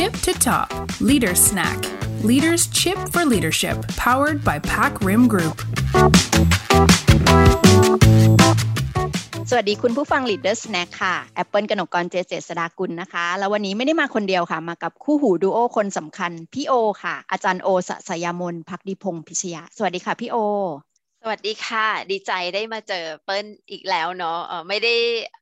tip to top leader snack leaders chip for leadership powered by pack rim group สวัสดีคุณผู้ฟัง Leader Snack ค่ะ Apple กนกกรเจเจษดากุลนะคะ แล้ววันนี้ไม่ได้มาคนเดียวค่ะ มากับคู่หูดูโอคนสำคัญ พี่โอค่ะ อาจารย์โอสสยามนพักดีพงศ์พิชยา สวัสดีค่ะพี่โอ สวัสดีค่ะ ดีใจได้มาเจอเปิ้ลอีกแล้วเนาะเออไม่ได้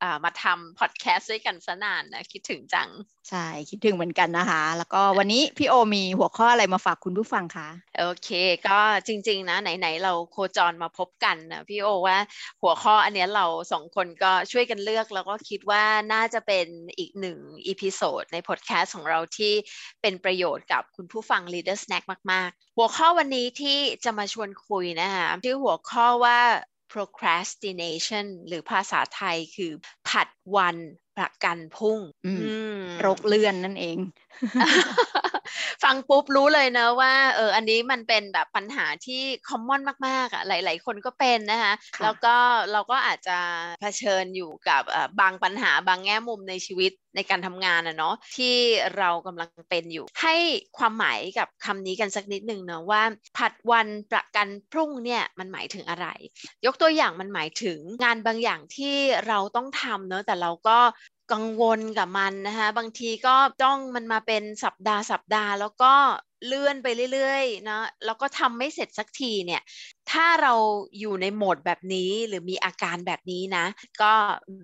อ่ามาทำพอดแคสต์ด้วยกันซะนานนะ คิดถึงจัง ใช่ คิดถึงเหมือนกันนะคะ แล้วก็วันนี้พี่โอมีหัวข้ออะไรมาฝากคุณผู้ฟังคะโอเคก็จริง ๆ นะไหน ๆ เราโคจรมาพบกันนะพี่โอว่าหัวข้ออันเนี้ยเราสองคนก็ช่วยกันเลือก แล้วก็คิดว่าน่าจะเป็นอีกหนึ่ง episode ในพอดแคสต์ของเราที่เป็นประโยชน์กับคุณผู้ฟัง Leader Snack มาก ๆ หัวข้อวันนี้ที่จะมาชวนคุยนะคะชื่อหัวข้อว่า procrastination หรือภาษาไทยคือผัดวันประกันพรุ่งอืมอืมโรคเลื่อนนั่นเอง ฟังปุ๊บรู้เลยนะว่าเอออันนี้มันเป็นแบบปัญหาที่คอมมอนมากๆอะหลาย ๆ คนก็เป็นนะคะค่ะแล้วก็เราก็อาจจะเผชิญอยู่กับเอ่อบางปัญหาบางแง่มุมในชีวิตในการทำงานอะเนาะที่เรากำลังเป็นอยู่ ให้ความหมายกับคำนี้กันสักนิดหนึ่งเนาะว่า ผัดวันประกันพรุ่งเนี่ยมันหมายถึงอะไร ยกตัวอย่างมันหมายถึงงานบางอย่างที่เราต้องทำเนอะแต่เราก็ กังวลกับมันนะคะบางทีก็จ้องมันมาเป็นสัปดาห์สัปดาห์ แล้วก็เลื่อนไปเรื่อยๆนะแล้วก็ทำไม่เสร็จสักทีเนี่ย ถ้าเราอยู่ในโหมดแบบนี้หรือมีอาการแบบนี้นะ ก็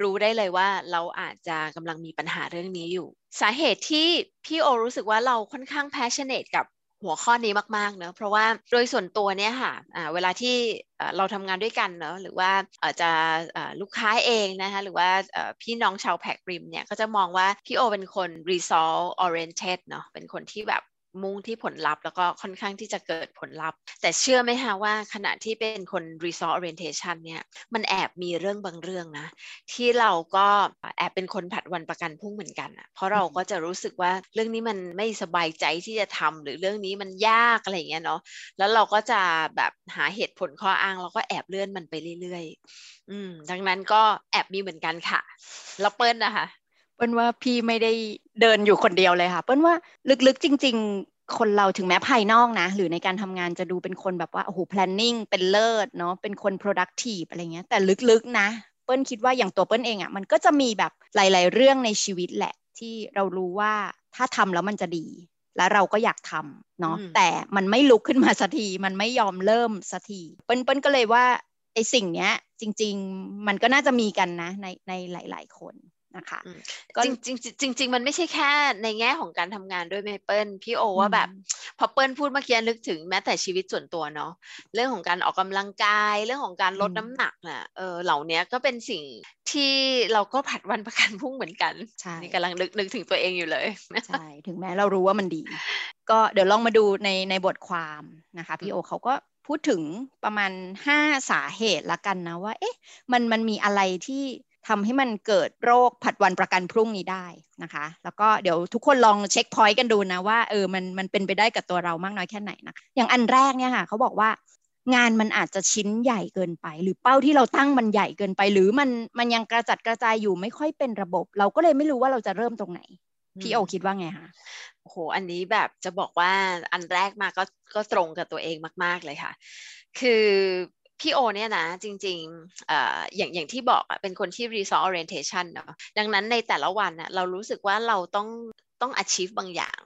รู้ได้เลยว่าเราอาจจะกำลังมีปัญหาเรื่องนี้อยู่ สาเหตุที่พี่โอรู้สึกว่าเราค่อนข้าง passionate กับ หัวข้อนี้มากๆเนอะเพราะว่าโดยส่วนตัวเนี่ยค่ะเวลาที่เราทำงานด้วยกันเนอะหรือว่าอาจจะลูกค้าเองนะคะหรือว่าพี่น้องชาวแพกริมเนี่ยก็จะมองว่าพี่โอเป็นคน result oriented เนอะเป็นคนที่แบบ มุ่งที่ผลลัพธ์แล้วก็ค่อนข้างที่จะเกิดผลลัพธ์ แต่เชื่อไหมคะว่าขณะที่เป็นคน result orientation เนี่ยมันแอบมีเรื่องบางเรื่องนะ ที่เราก็แอบเป็นคนผัดวันประกันพรุ่งเหมือนกันอะเพราะเราก็จะรู้สึกว่าเรื่องนี้มันไม่สบายใจที่จะทำหรือเรื่องนี้มันยากอะไรอย่างเงี้ยเนาะแล้วเราก็จะแบบหาเหตุผลข้ออ้างแล้วก็แอบเลื่อนมันไปเรื่อยๆ อืมดังนั้นก็แอบมีเหมือนกันค่ะแล้วเปิ้ลนะคะ เปิ้ลว่าพี่ไม่ได้เดินอยู่คนเดียวเลยค่ะ เปิ้ลว่าลึกๆจริง ๆ คนเราถึงแม้ภายนอกนะ หรือในการทำงานจะดูเป็นคนแบบว่าโอ้โห planning เป็นเลิศเนาะเป็นคน productive อะไรเงี้ยแต่ลึกๆนะเปิ้ลคิดว่าอย่างตัวเปิ้ลเองอะ่ะมันก็จะมีแบบหลาย ๆ เรื่องในชีวิตแหละ ที่เรารู้ว่าถ้าทำแล้วมันจะดี แล้วเราก็อยากทำเนาะอืมแต่มันไม่ลุกขึ้นมาสักทีมันไม่ยอมเริ่มสักทีเปิ้ลเปิ้ลก็เลยว่าไอ้สิ่งเนี้ยจริง ๆ มันก็น่าจะมีกันนะในในหลาย ๆ คน นะคะอืมก็จริงจริงๆจริงๆมันไม่ใช่แค่ในแง่ของการทำงานด้วยไหมเปิ้ลพี่โอว่าแบบอืมพอเปิ้ลพูดเมื่อกี้นึกถึงแม้แต่ชีวิตส่วนตัวเนาะเรื่องของการออกกำลังกาย เรื่องของการลดอืมน้ำหนักน่ะเออเหล่านี้ก็เป็นสิ่งที่เราก็ผัดวันประกันพรุ่งเหมือนกันใช่นี่กำลังนึกนึกถึงตัวเองอยู่เลยใช่ถึงแม้เรารู้ว่ามันดี ก็เดี๋ยวลองมาดูในในบทความนะคะพี่โอเขาก็พูดถึงประมาณ 5 สาเหตุละกันนะว่า เอ๊ะมันมันมีอะไรที่ ทำให้มันเกิดโรคผัดวันประกันพรุ่งนี้ได้นะคะ แล้วก็เดี๋ยวทุกคนลองเช็คพอยต์กันดูนะว่าเออมันมันเป็นไปได้กับตัวเรามากน้อยแค่ไหนนะอย่างอันแรกเนี่ยค่ะเขาบอกว่างานมันอาจจะชิ้นใหญ่เกินไป หรือเป้าที่เราตั้งมันใหญ่เกินไป หรือมันมันยังกระจัดกระจายอยู่ไม่ค่อยเป็นระบบ เราก็เลยไม่รู้ว่าเราจะเริ่มตรงไหนพี่โอคิดว่าไงคะโอ้โห อันนี้แบบจะบอกว่าอันแรกมาก็ก็ตรงกับตัวเองมาก ๆเลยค่ะ คือ พี่โอเนี่ยนะจริงๆออย่างอย่างที่บอกอะเป็นคนที่ result orientation เนาะดังนั้นในแต่ละวันอะเรารู้สึกว่าเราต้องต้อง achieve บางอย่าง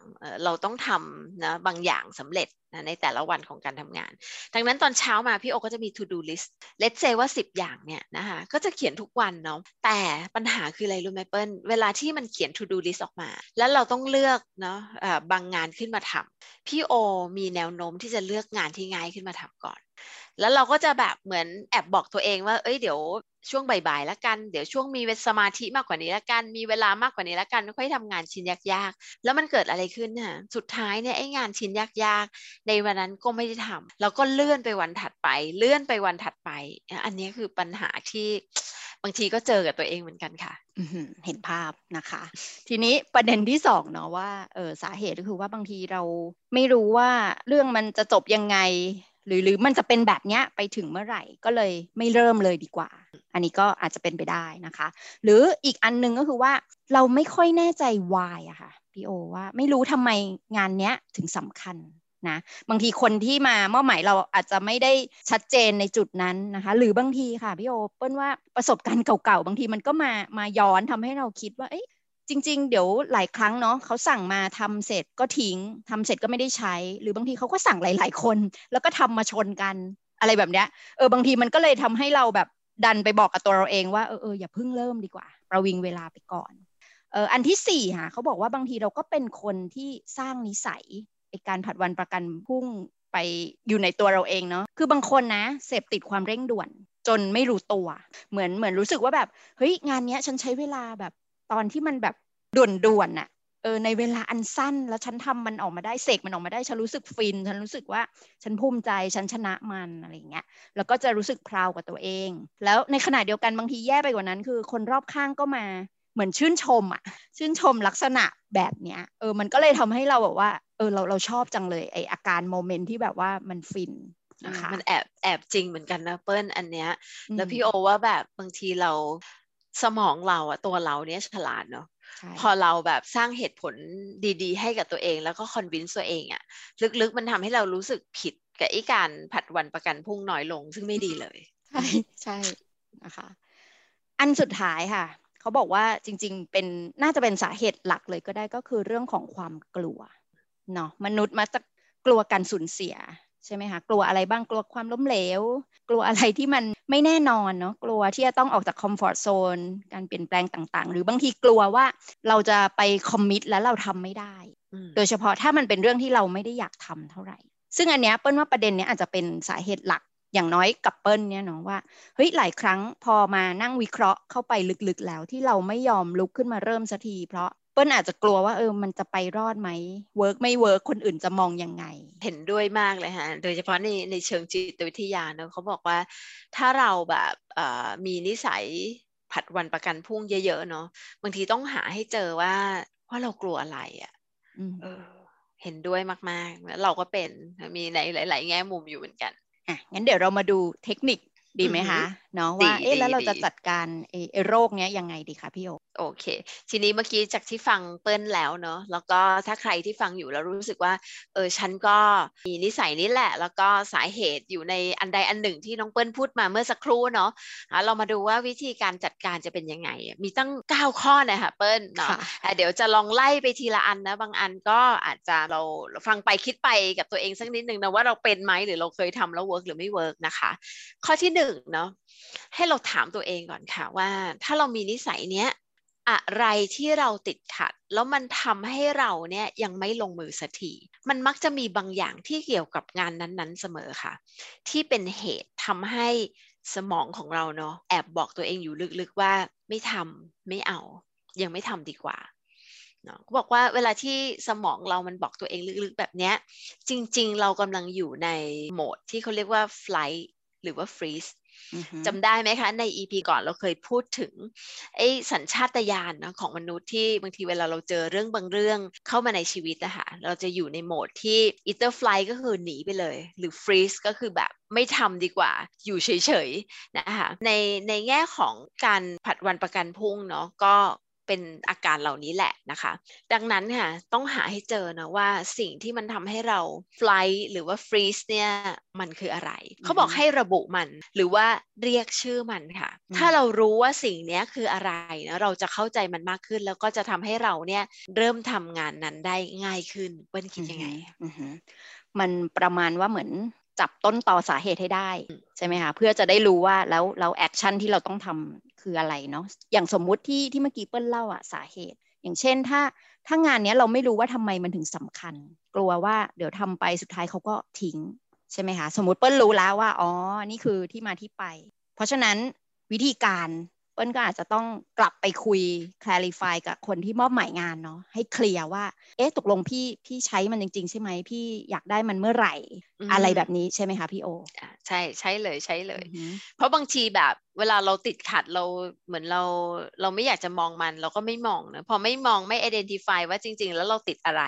เราต้องทำนะบางอย่างสำเร็จนะในแต่ละวันของการทำงาน ดังนั้นตอนเช้ามาพี่โอก็จะมี to do list let's say ว่า 10 อย่างเนี่ยนะคะก็จะเขียนทุกวันเนาะแต่ปัญหาคืออะไรรู้ไหมเปิ้ลเวลาที่มันเขียน to do list ออกมา แล้วเราต้องเลือกเนาะบางงานขึ้นมาทำพี่โอมีแนวโน้มที่จะเลือกงานที่ง่ายขึ้นมาทำก่อน แล้วเราก็จะแบบเหมือนแอบบอกตัวเองว่า เอ้ยเดี๋ยวช่วงบ่ายๆแล้วกัน เดี๋ยวช่วงมีเวสมาธิมากกว่านี้แล้วกัน มีเวลามากกว่านี้แล้วกัน ค่อยทำงานชิ้นยากๆ แล้วมันเกิดอะไรขึ้นน่ะสุดท้ายเนี่ยไอ้งานชิ้นยากๆ ในวันนั้นก็ไม่ได้ทำแล้วก็เลื่อนไปวันถัดไป เลื่อนไปวันถัดไป อันนี้คือปัญหาที่บางทีก็เจอกับตัวเองเหมือนกันค่ะเห็นภาพนะคะ ทีนี้ประเด็นที่สองเนาะว่าเออสาเหตุก็คือว่าบางทีเราไม่รู้ว่าเรื่องมันจะจบยังไง หรือหรือมันจะเป็นแบบเนี้ยไปถึงเมื่อไหร่ก็เลยไม่เริ่มเลยดีกว่า อันนี้ก็อาจจะเป็นไปได้นะคะ หรืออีกอันนึงก็คือว่าเราไม่ค่อยแน่ใจ why อะค่ะพี่โอว่าไม่รู้ทำไมงานเนี้ยถึงสำคัญนะบางทีคนที่มามอบหมายเราอาจจะไม่ได้ชัดเจนในจุดนั้นนะคะ หรือบางทีค่ะพี่โอเปิ้ลว่าประสบการณ์เก่าๆบางทีมันก็มามาย้อนทำให้เราคิดว่าเอ๊ะ จริง ๆ เดี๋ยวหลายครั้งเนาะเขาสั่งมาทำเสร็จก็ทิ้งทำเสร็จก็ไม่ได้ใช้ หรือบางทีเขาก็สั่งหลาย ๆ คน แล้วก็ทำมาชนกันอะไรแบบเนี้ยเออบางทีมันก็เลยทำให้เราแบบดันไปบอกกับตัวเราเองว่าเออเอออย่าเพิ่งเริ่มดีกว่า ประวิงเวลาไปก่อนเอออันที่สี่ค่ะเขาบอกว่าบางทีเราก็เป็นคนที่สร้างนิสัยไอการผัดวันประกันพุ่งไปอยู่ในตัวเราเองเนาะคือบางคนนะเสพติดความเร่งด่วนจนไม่รู้ตัว เหมือนเหมือนรู้สึกว่าแบบเฮ้ยงานเนี้ยฉันใช้เวลาแบบ ตอนที่มันแบบด่วนๆน่ะเออในเวลาอันสั้นแล้วฉันทำมันออกมาได้เสกมันออกมาได้ฉันรู้สึกฟิน ฉันรู้สึกว่าฉันภูมิใจฉันชนะมันอะไรเงี้ยแล้วก็จะรู้สึกพราวกับตัวเอง แล้วในขณะเดียวกันบางทีแย่ไปกว่านั้น คือคนรอบข้างก็มาเหมือนชื่นชมอะชื่นชมลักษณะแบบเนี้ยเออมันก็เลยทำให้เราแบบว่าเออเราเราชอบจังเลยไออาการโมเมนต์ที่แบบว่ามันฟินนะคะมันแอบแอบจริงเหมือนกันนะเปิ้ลอันเนี้ยแล้วพี่โอว่าแบบบางทีเรา สมองเราอะตัวเราเนี้ยฉลาดเนาะพอเราแบบสร้างเหตุผลดีๆ ให้กับตัวเองแล้วก็คอนวินส์ตัวเองอะลึกๆมันทำให้เรารู้สึกผิดกับไอ้การผัดวันประกันพุ่งน้อยลงซึ่งไม่ดีเลย ใช่ใช่นะคะอันสุดท้ายค่ะ เขาบอกว่าจริง ๆ เป็นน่าจะเป็นสาเหตุหลักเลยก็ได้ก็คือเรื่องของความกลัวเนาะมนุษย์มักจะกลัวการสูญเสียใช่ไหมคะกลัวอะไรบ้างกลัวความล้มเหลว กลัวอะไรที่มัน ไม่แน่นอนเนาะกลัวที่จะต้องออกจากคอมฟอร์ทโซนการเปลี่ยนแปลงต่างๆ หรือบางทีกลัวว่าเราจะไป commit แล้วเราทำไม่ได้ โดยเฉพาะถ้ามันเป็นเรื่องที่เราไม่ได้อยากทำเท่าไหร่ ซึ่งอันเนี้ยเเปิ้ลว่าประเด็นเนี้ยอาจจะเป็นสาเหตุหลักอย่างน้อยกับเปิ้ลเนี่ยเนาะว่าเฮ้ยหลายครั้งพอมานั่งวิเคราะห์เข้าไปลึกๆแล้วที่เราไม่ยอมลุกขึ้นมาเริ่มสักทีเพราะ ปิ้ลอาจจะกลัวว่าเออมันจะไปรอดไหม work ไม่ work คนอื่นจะมองยังไง เห็นด้วยมากเลยฮะ โดยเฉพาะในในเชิงจิตวิทยาเนอะเขาบอกว่าถ้าเราแบบมีนิสัยผัดวันประกันพุ่งเยอะๆเนาะบางทีต้องหาให้เจอว่าว่าเรากลัวอะไรอะ่ะเออเห็นด้วยมากๆแล้วเราก็เป็นมีในหลาย ๆ แง่มุมอยู่เหมือนกันอะงั้นเดี๋ยวเรามาดูเทคนิค ดีไหมคะเนาะว่าเอ๊ะแล้วเราจะจัดการไอ้โรคเนี้ยยังไงดีคะพี่โอโอเค ทีนี้เมื่อกี้จากที่ฟังเปิ้ลแล้วเนาะแล้วก็ถ้าใครที่ฟังอยู่แล้วรู้สึกว่าเออฉันก็มีนิสัยนี้แหละ แล้วก็สาเหตุอยู่ในอันใดอันหนึ่งที่น้องเปิ้ลพูดมาเมื่อสักครู่เนาะเรามาดูว่าวิธีการจัดการจะเป็นยังไง มีตั้ง 9 ข้อนะคะเปิ้ลเนาะเดี๋ยวจะลองไล่ไปทีละอันนะบางอันก็อาจจะเราฟังไปคิดไปกับตัวเองสักนิดนึงนะว่าเราเป็นไหมหรือเราเคยทำแล้ว work หรือไม่ work นะคะ ข้อที่หนึ่งเนาะให้เราถามตัวเองก่อนค่ะว่าถ้าเรามีนิสัยเนี้ยอะไรที่เราติดขัด แล้วมันทำให้เราเนี่ยยังไม่ลงมือสักทีมันมักจะมีบางอย่างที่เกี่ยวกับงานนั้นๆเสมอค่ะ ที่เป็นเหตุทำให้สมองของเราเนาะแอบบอกตัวเองอยู่ลึกๆว่าไม่ทำไม่เอา ยังไม่ทำดีกว่าเนาะบอกว่าเวลาที่สมองเรามันบอกตัวเองลึกๆแบบเนี้ยจริง ๆ เรากำลังอยู่ในโหมดที่เขาเรียกว่า flight หรือว่า freeze จำได้ไหมคะ ใน EP ก่อนเราเคยพูดถึงไอ้สัญชาตญาณนะของมนุษย์ที่บางทีเวลาเราเจอเรื่องบางเรื่องเข้ามาในชีวิตนะคะเราจะอยู่ในโหมดที่ either fly ก็คือหนีไปเลย หรือ freeze ก็คือแบบไม่ทำดีกว่า อยู่เฉยๆนะคะในในแง่ของการผัดวันประกันพุ่งเนาะก็ เป็นอาการเหล่านี้แหละนะคะ ดังนั้นค่ะต้องหาให้เจอนะว่าสิ่งที่มันทำให้เรา fly หรือว่า freeze เนี่ยมันคืออะไร เขาบอกให้ระบุมันหรือว่าเรียกชื่อมันค่ะ ถ้าเรารู้ว่าสิ่งนี้คืออะไรนะเราจะเข้าใจมันมากขึ้น แล้วก็จะทำให้เราเนี่ยเริ่มทำงานนั้นได้ง่ายขึ้นเปิ้ลคิดยังไงมันประมาณว่าเหมือน จับต้นต่อสาเหตุให้ได้ใช่ไหมคะเพื่อจะได้รู้ว่าแล้วแล้วแอคชั่นที่เราต้องทำคืออะไรเนาะอย่างสมมุติที่ที่เมื่อกี้เปิ้ลเล่าอะสาเหตุ อย่างเช่นถ้าถ้างานเนี้ยเราไม่รู้ว่าทำไมมันถึงสำคัญ กลัวว่าเดี๋ยวทำไปสุดท้ายเขาก็ทิ้งใช่ไหมคะสมมติเปิ้ลรู้แล้วว่าอ๋อนี่คือที่มาที่ไป เพราะฉะนั้นวิธีการ เปิ้ลก็อาจจะต้องกลับไปคุย clarify กับคนที่มอบหมายงานเนาะให้เคลียร์ว่า เอ๊ะตกลงพี่พี่ใช้มันจริง ๆ ใช่ไหมพี่อยากได้มันเมื่อไหร่ อะไรแบบนี้ใช่ไหมคะพี่โอใช่ใช่เลยใช่เลย เพราะบางทีแบบเวลาเราติดขัดเราเหมือนเราเราไม่อยากจะมองมันเราก็ไม่มองนะพอไม่มองไม่ identify ว่าจริง ๆ แล้วเราติดอะไร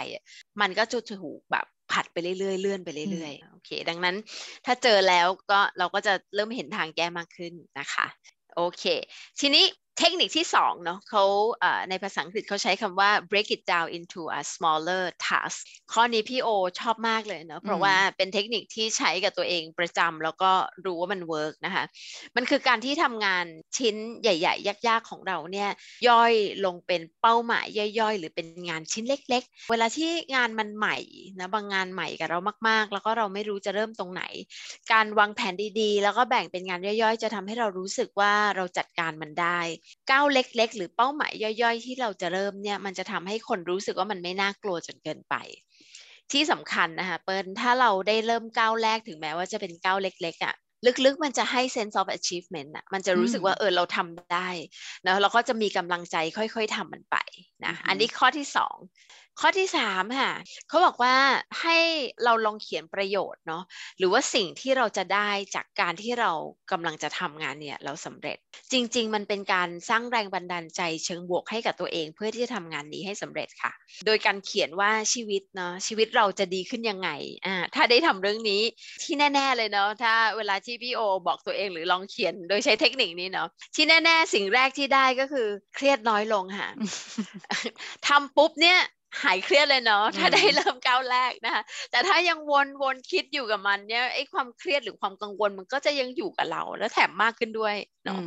มันก็จะถูกแบบผัดไปเรื่อยๆเลื่อนไปเรื่อยๆโอเค ดังนั้นถ้าเจอแล้วก็เราก็จะเริ่มเห็นทางแก้มากขึ้นนะคะโอ เค ทีนี้ เทคนิคที่สองเนาะเขาในภาษาอังกฤษเขาใช้คำว่า break it down into a smaller task ข้อนี้พี่โอชอบมากเลยเนาะเพราะว่าเป็นเทคนิคที่ใช้กับตัวเองประจำแล้วก็รู้ว่ามันเวิร์กนะคะมันคือการที่ทำงานชิ้นใหญ่ ๆ ยาก ๆ ของเราเนี่ยย่อยลงเป็นเป้าหมายย่อย ๆ หรือเป็นงานชิ้นเล็ก ๆ เวลาที่งานมันใหม่นะบางงานใหม่กับเรามาก ๆ แล้วก็เราไม่รู้จะเริ่มตรงไหน การวางแผนดีๆ แล้วก็แบ่งเป็นงานย่อยๆ จะทำให้เรารู้สึกว่าเราจัดการมันได้ก้าวเล็ก ๆ หรือเป้าหมายย่อย ๆ ที่เราจะเริ่มเนี่ยมันจะทำให้คนรู้สึกว่ามันไม่น่ากลัวจนเกินไป ที่สำคัญนะคะเปิ้ลถ้าเราได้เริ่มก้าวแรกถึงแม้ว่าจะเป็นก้าวเล็กๆอะ่ะลึกๆ มันจะให้ sense of achievement อะมันจะรู้สึกว่าเออเราทำได้นะเราก็จะมีกำลังใจค่อยๆทำมันไปนะ อันนี้ข้อที่สองข้อที่สามค่ะเขาบอกว่าให้เราลองเขียนประโยชน์เนาะหรือว่าสิ่งที่เราจะได้จากการที่เรากำลังจะทำงานเนี่ยเราสำเร็จ จริง ๆ มันเป็นการสร้างแรงบันดาลใจเชิงบวกให้กับตัวเอง เพื่อที่จะทำงานนี้ให้สำเร็จค่ะ โดยการเขียนว่าชีวิตเนาะชีวิตเราจะดีขึ้นยังไงอ่าถ้าได้ทำเรื่องนี้ที่แน่ ๆเลยเนาะถ้าเวลาที่พี่โอบอกตัวเองหรือลองเขียนโดยใช้เทคนิคนี้เนาะที่แน่ ๆ สิ่งแรกที่ได้ก็คือเครียดน้อยลงค่ะทำปุ๊บเนี่ย หายเครียดเลยเนาะถ้าได้เริ่มก้าวแรกนะคะแต่ถ้ายังวนวนคิดอยู่กับมันเนี่ยไอ้ความเครียดหรือความกังวลมันก็จะยังอยู่กับเรา แล้วแถมมากขึ้นด้วยเนาะ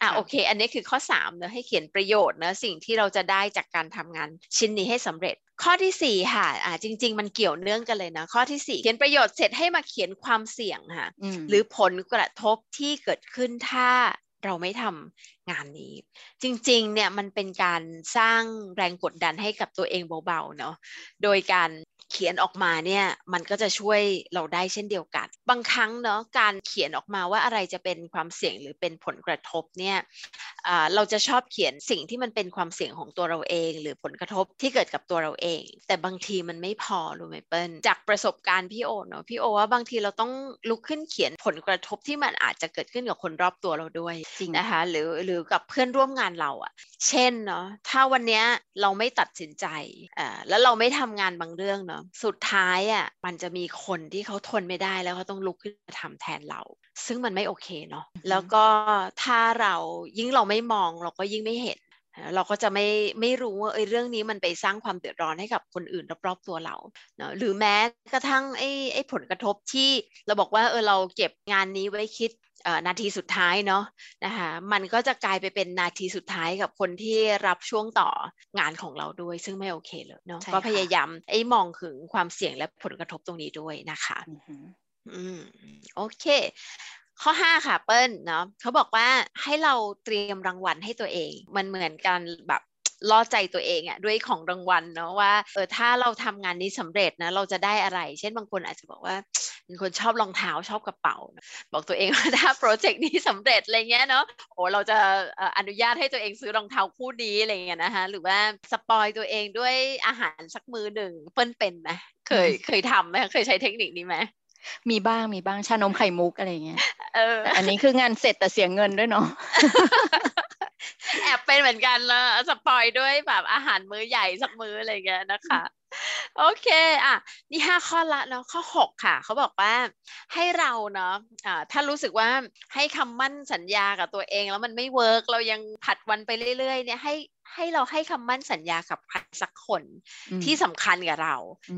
อะโอเค อันนี้คือข้อ3เนอะให้เขียนประโยชน์เนอะสิ่งที่เราจะได้จากการทำงานชิ้นนี้ให้สำเร็จข้อที่ 4 ค่ะอ่าจริง ๆ มันเกี่ยวเนื่องกันเลยนะ ข้อที่ 4 เขียนประโยชน์เสร็จให้มาเขียนความเสี่ยงค่ะ หรือผลกระทบที่เกิดขึ้นถ้าเราไม่ทำ งานนี้ จริงๆเนี่ยมันเป็นการสร้างแรงกดดันให้กับตัวเองเบาๆเนาะโดยการเขียนออกมาเนี่ยมันก็จะช่วยเราได้เช่นเดียวกัน บางครั้งเนาะการเขียนออกมาว่าอะไรจะเป็นความเสี่ยงหรือเป็นผลกระทบเนี่ยเราจะชอบเขียนสิ่งที่มันเป็นความเสี่ยงของตัวเราเอง หรือผลกระทบที่เกิดกับตัวเราเอง แต่บางทีมันไม่พอรู้ไหมเปิ้ลจากประสบการณ์พี่โอเนาะพี่โอว่าบางทีเราต้องลุกขึ้นเขียนผลกระทบที่มันอาจจะเกิดขึ้นกับคนรอบตัวเราด้วยจริงนะคะหรือหรือกับเพื่อนร่วมงานเราอะเช่นเนาะถ้าวันนี้เราไม่ตัดสินใจอ่าแล้วเราไม่ทำงานบางเรื่องเนาะสุดท้ายอะ่ะมันจะมีคนที่เขาทนไม่ได้แล้วเขาต้องลุกขึ้นมาทำแทนเรา ซึ่งมันไม่โอเคเนาะแล้วก็ถ้าเรายิ่งเราไม่มองเราก็ยิ่งไม่เห็นเราก็จะไม่ไม่รู้ว่าเอ้เรื่องนี้มันไปสร้างความเดือดร้อนให้กับคนอื่นรอบๆตัวเราเนาะหรือแม้กระทั่งไอ้ไอ้ผลกระทบที่เราบอกว่าเออเราเก็บงานนี้ไว้คิด นาทีสุดท้ายเนาะนะคะมันก็จะกลายไปเป็นนาทีสุดท้ายกับคนที่รับช่วงต่องานของเราด้วย ซึ่งไม่โอเคเลยเนาะก็พยายามไอ้มองถึงความเสี่ยงและผลกระทบตรงนี้ด้วยนะคะอืมโอเค ข้อ 5 ค่ะเปิ้ลเนาะเขาบอกว่าให้เราเตรียมรางวัลให้ตัวเอง มันเหมือนกันแบบ ล่อใจตัวเองอะด้วยของรางวัลเนาะว่าเออถ้าเราทำงานนี้สำเร็จนะเราจะได้อะไร เช่นบางคนอาจจะบอกว่าเป็นคนชอบรองเท้าชอบกระเป๋า บอกตัวเองว่าถ้าโปรเจกต์นี้สำเร็จอะไรเงี้ยเนาะโอ้เราจะอนุญาตให้ตัวเองซื้อรองเท้าคู่นี้อะไรเงี้ยนะคะหรือว่าสปอยตัวเองด้วยอาหารสักมือหนึ่งเปิ้ลเป็นไหมเคยเคยทำไหมเคยใช้เทคนิคนี้ไหมมีบ้างมีบ้างชานมไข่มุกอะไรเงี้ยเออ อันนี้คืองานเสร็จแต่เสียเงินด้วยเนาะ แอบเป็นเหมือนกันแล้ว spoil ด้วยแบบอาหารมื้อใหญ่สักมื้ออะไรเงี้ยนะคะ โอเคอะนี่ห้าข้อละเนาะข้อหกค่ะ เขาบอกว่าให้เราเนาะอ่าถ้ารู้สึกว่าให้คำมั่นสัญญากับตัวเอง แล้วมันไม่ work เรายังผัดวันไปเรื่อยๆเนี่ยให้ให้เราให้คำมั่นสัญญากับใครสักคนที่สำคัญกับเรา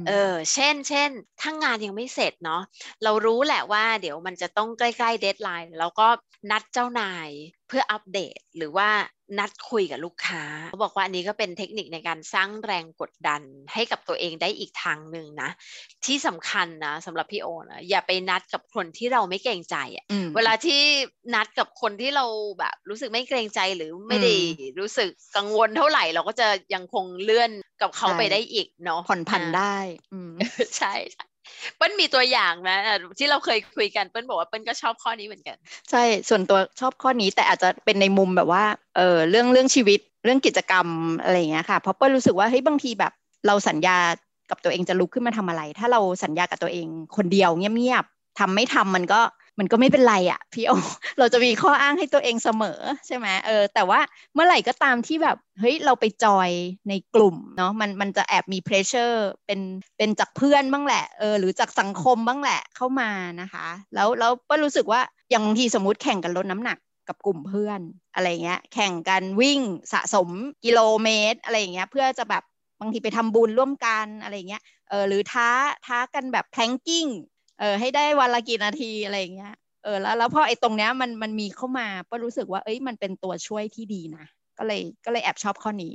เออ เช่น เช่น ถ้างานยังไม่เสร็จเนาะ เรารู้แหละว่าเดี๋ยวมันจะต้องใกล้ ๆ เดทไลน์ แล้วก็นัดเจ้านายเพื่ออัปเดตหรือว่านัดคุยกับลูกค้าเขาบอกว่าอันนี้ก็เป็นเทคนิคในการสร้างแรงกดดันให้กับตัวเองได้อีกทางหนึ่งนะ ที่สำคัญนะสำหรับพี่โอนะอย่าไปนัดกับคนที่เราไม่เกรงใจอะ่ะเวลาที่นัดกับคนที่เราแบบรู้สึกไม่เกรงใจหรือไม่ได้รู้สึกกังวลเท่าไหร่เราก็จะยังคงเลื่อนกับเขาไปได้อีกเนาะผ่อนผันได้ใช่ใช่ เปิ้ลมีตัวอย่างนะที่เราเคยคุยกันเปิ้ลบอกว่าเปิ้ลก็ชอบข้อนี้เหมือนกัน ใช่ส่วนตัวชอบข้อนี้แต่อาจจะเป็นในมุมแบบว่าเออเรื่องเรื่องชีวิตเรื่องกิจกรรมอะไรอย่างเงี้ยค่ะเพราะเปิ้ลรู้สึกว่าเฮ้ยบางทีแบบ เราสัญญากับตัวเองจะลุกขึ้นมาทำอะไร ถ้าเราสัญญากับตัวเองคนเดียวเงียบๆทำไม่ทำมันก็ มันก็ไม่เป็นไรอะ่ะพี่โอเราจะมีข้ออ้างให้ตัวเองเสมอใช่ไหมเออแต่ว่าเมื่อไหร่ก็ตามที่แบบเฮ้ยเราไปจอยในกลุ่มเนาะมันมันจะแอบมีเพรสเชอร์เป็นเป็นจากเพื่อนบ้างแหละเออหรือจากสังคมบ้างแหละเข้ามานะคะ แล้วแล้วก็รู้สึกว่าอย่างบางทีสมมติแข่งกันลดน้ำหนักกับกลุ่มเพื่อนอะไรเงี้ยแข่งกันวิ่งสะสมกิโลเมตรอะไรเงี้ยเพื่อจะแบบบางทีไปทำบุญร่วมกันอะไรเงี้ยเออหรือท้าท้ากันแบบแพลงกิ้ง เออให้ได้วันละกี่นาทีอะไรเงี้ยเออแล้วแล้วพอไอ้ตรงเนี้ยมันมันมีเข้ามาก็รู้สึกว่า เอ้ยมันเป็นตัวช่วยที่ดีนะก็เลยก็เลยแอบชอบข้อนี้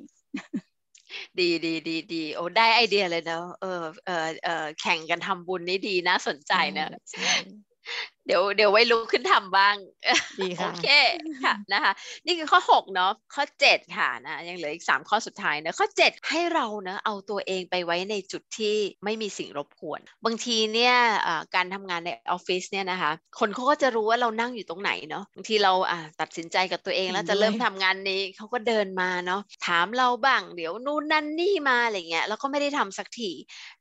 ดีดีดีดีโอ้ได้ไอเดียเลยเนาะเออเออเออแข่งกันทำบุญนี่ดีน่าสนใจนะ เดี๋ยวเดี๋ยวไว้ลุกขึ้นทำบ้างดีค่ะโอเคค่ะนะคะ นี่คือข้อ 6 เนาะข้อ 7 ค่ะนะยังเหลืออีก 3 ข้อสุดท้ายนะข้อ 7 ให้เราเนะเอาตัวเองไปไว้ในจุดที่ไม่มีสิ่งรบกวน บางทีเนี่ยการทำงานในออฟฟิศเนี่ยนะคะคนเขาก็จะรู้ว่าเรานั่งอยู่ตรงไหนเนาะบางทีเราตัดสินใจกับตัวเองแล้วจะเริ่มทำงานนี้เขาก็เดินมาเนาะถามเราบ้างเดี๋ยวนู่นนั่นนี่มาอะไรเงี้ยแล้วก็ไม่ได้ทำสักที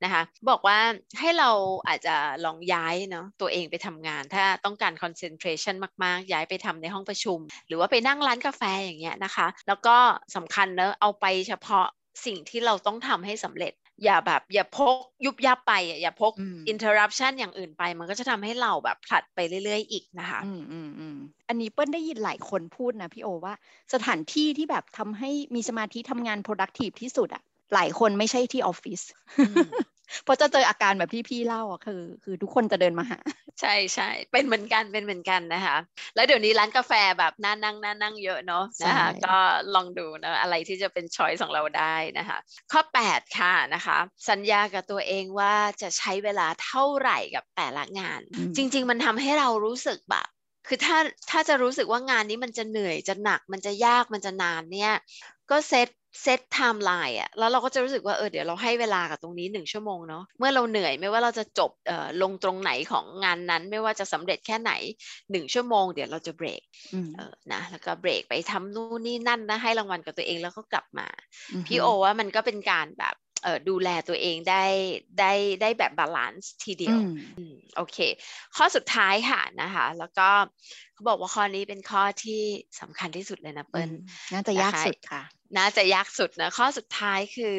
นะคะ บอกว่าให้เราอาจจะลองย้ายเนาะตัวเองไปทำงานถ้าต้องการ concentration มากๆ ย้ายไปทำในห้องประชุม หรือว่าไปนั่งร้านกาแฟอย่างเงี้ยนะคะ แล้วก็สำคัญเนอะเอาไปเฉพาะสิ่งที่เราต้องทำให้สำเร็จอย่าแบบอย่าพกยุบยับไปอย่าพก interruption อย่างอื่นไป มันก็จะทำให้เราแบบผลัดไปเรื่อย ๆ อีกนะคะอืมอืมอืมอันนี้เปิ้ลได้ยินหลายคนพูดนะพี่โอว่า สถานที่ที่แบบทำให้มีสมาธิทำงาน productive ที่สุดอะหลายคนไม่ใช่ที่ออฟฟิศเพราะจะเจออาการแบบที่พี่เล่าอะคือ คือทุกคนจะเดินมาหา ใช่ใช่เป็นเหมือนกันเป็นเหมือนกันนะคะ แล้วเดี๋ยวนี้ร้านกาแฟแบบน่านั่งน่านั่งเยอะเนาะนะคะ ก็ลองดูนะอะไรที่จะเป็น choice ของเราได้นะคะ ข้อ 8 ค่ะนะคะ สัญญากับตัวเองว่าจะใช้เวลาเท่าไหร่กับแต่ละงาน จริง ๆ มันทำให้เรารู้สึกแบบคือถ้าถ้าจะรู้สึกว่างานนี้มันจะเหนื่อยจะหนักมันจะยากมันจะนานเนี่ย ก็ set set timeline อะแล้วเราก็จะรู้สึกว่าเออเดี๋ยวเราให้เวลากับตรงนี้หนึ่งชั่วโมงเนาะเมื่อเราเหนื่อยไม่ว่าเราจะจบเอ่อลงตรงไหนของงานนั้น ไม่ว่าจะสำเร็จแค่ไหนหนึ่งชั่วโมงเดี๋ยวเราจะเบรกเออนะแล้วก็เบรกไปทำนู่นนี่นั่นนะให้รางวัลกับตัวเองแล้วก็กลับมาพี่โอว่ามันก็เป็นการแบบเออ ดูแลตัวเองได้ได้ได้แบบ balance ทีเดียวโอเค ข้อสุดท้ายค่ะนะคะ แล้วก็เขาบอกว่าข้อนี้เป็นข้อที่สำคัญที่สุดเลยนะเปิ้ลน่าจะยากสุดค่ะ น่าจะยากสุดนะ ข้อสุดท้ายคือ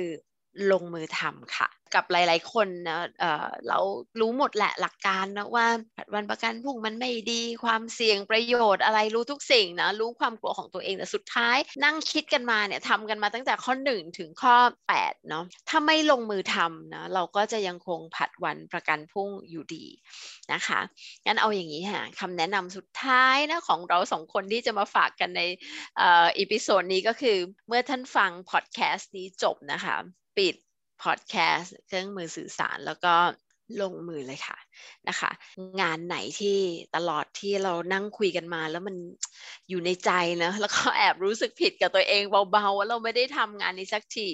ลงมือทำค่ะ กับหลาย ๆ คนนะเเรารู้หมดแหละหลักการนะว่าผัดวันประกันพรุ่งมันไม่ดีความเสี่ยงประโยชน์อะไรรู้ทุกสิ่งนะรู้ความกลัวของตัวเองแต่สุดท้าย นั่งคิดกันมาเนี่ยทำกันมาตั้งแต่ข้อ 1 ถึงข้อ8เนาะถ้าไม่ลงมือทำนะเราก็จะยังคงผัดวันประกันพรุ่งอยู่ดีนะคะงั้นเอาอย่างนี้ค่ะคำแนะนำสุดท้ายนะของเราสองคนที่จะมาฝากกันใน episode นี้ก็คือเมื่อท่านฟังพอดแคสต์นี้จบนะคะ ปิด พอดแคสต์เครื่องมือสื่อสารแล้วก็ลงมือเลยค่ะ นะคะ งานไหนที่ตลอดที่เรานั่งคุยกันมา แล้วมันอยู่ในใจนะแล้วก็แอบรู้สึกผิดกับตัวเองเบาๆว่าเราไม่ได้ทำงานนี้สักที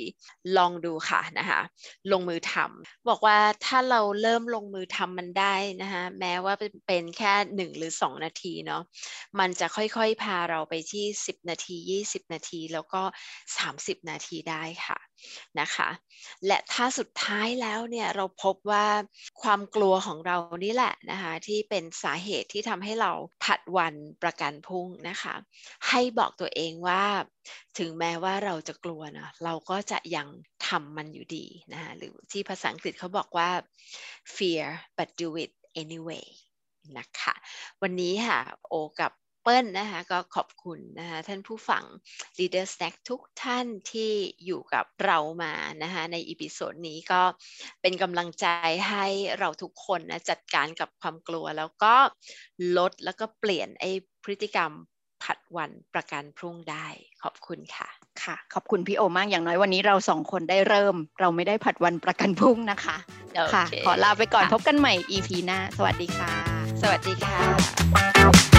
ลองดูค่ะนะคะลงมือทำบอกว่าถ้าเราเริ่มลงมือทำมันได้นะคะแม้ว่าเป็นแค่หนึ่งหรือสองนาทีเนาะมันจะค่อยๆพาเราไปที่10นาที20นาทีแล้วก็30นาทีได้ค่ะนะคะ และถ้าสุดท้ายแล้วเนี่ยเราพบว่าความกลัวของเรานี่แหละนะคะที่เป็นสาเหตุที่ทำให้เราผัดวันประกันพรุ่งนะคะ ให้บอกตัวเองว่า ถึงแม้ว่าเราจะกลัวนะเราก็จะยังทำมันอยู่ดีนะคะหรือที่ภาษาอังกฤษเขาบอกว่า fear but do it anyway นะคะวันนี้ค่ะโอกับ ปิลนะคะก็ขอบคุณนะคะท่านผู้ฟัง Leader Snack ทุกท่านที่อยู่กับเรามานะคะใน episode นี้ก็เป็นกำลังใจให้เราทุกคนนะจัดการกับความกลัว แล้วก็ลดแล้วก็เปลี่ยนไอ้พฤติกรรมผัดวันประกันพรุ่งได้ ขอบคุณค่ะค่ะ ขอบคุณพี่โอมากอย่างน้อยวันนี้เราสองคนได้เริ่ม เราไม่ได้ผัดวันประกันพรุ่งนะคะค่ะ ขอลาไปก่อนพบกันใหม่ EP หน้า สวัสดีค่ะ สวัสดีค่ะ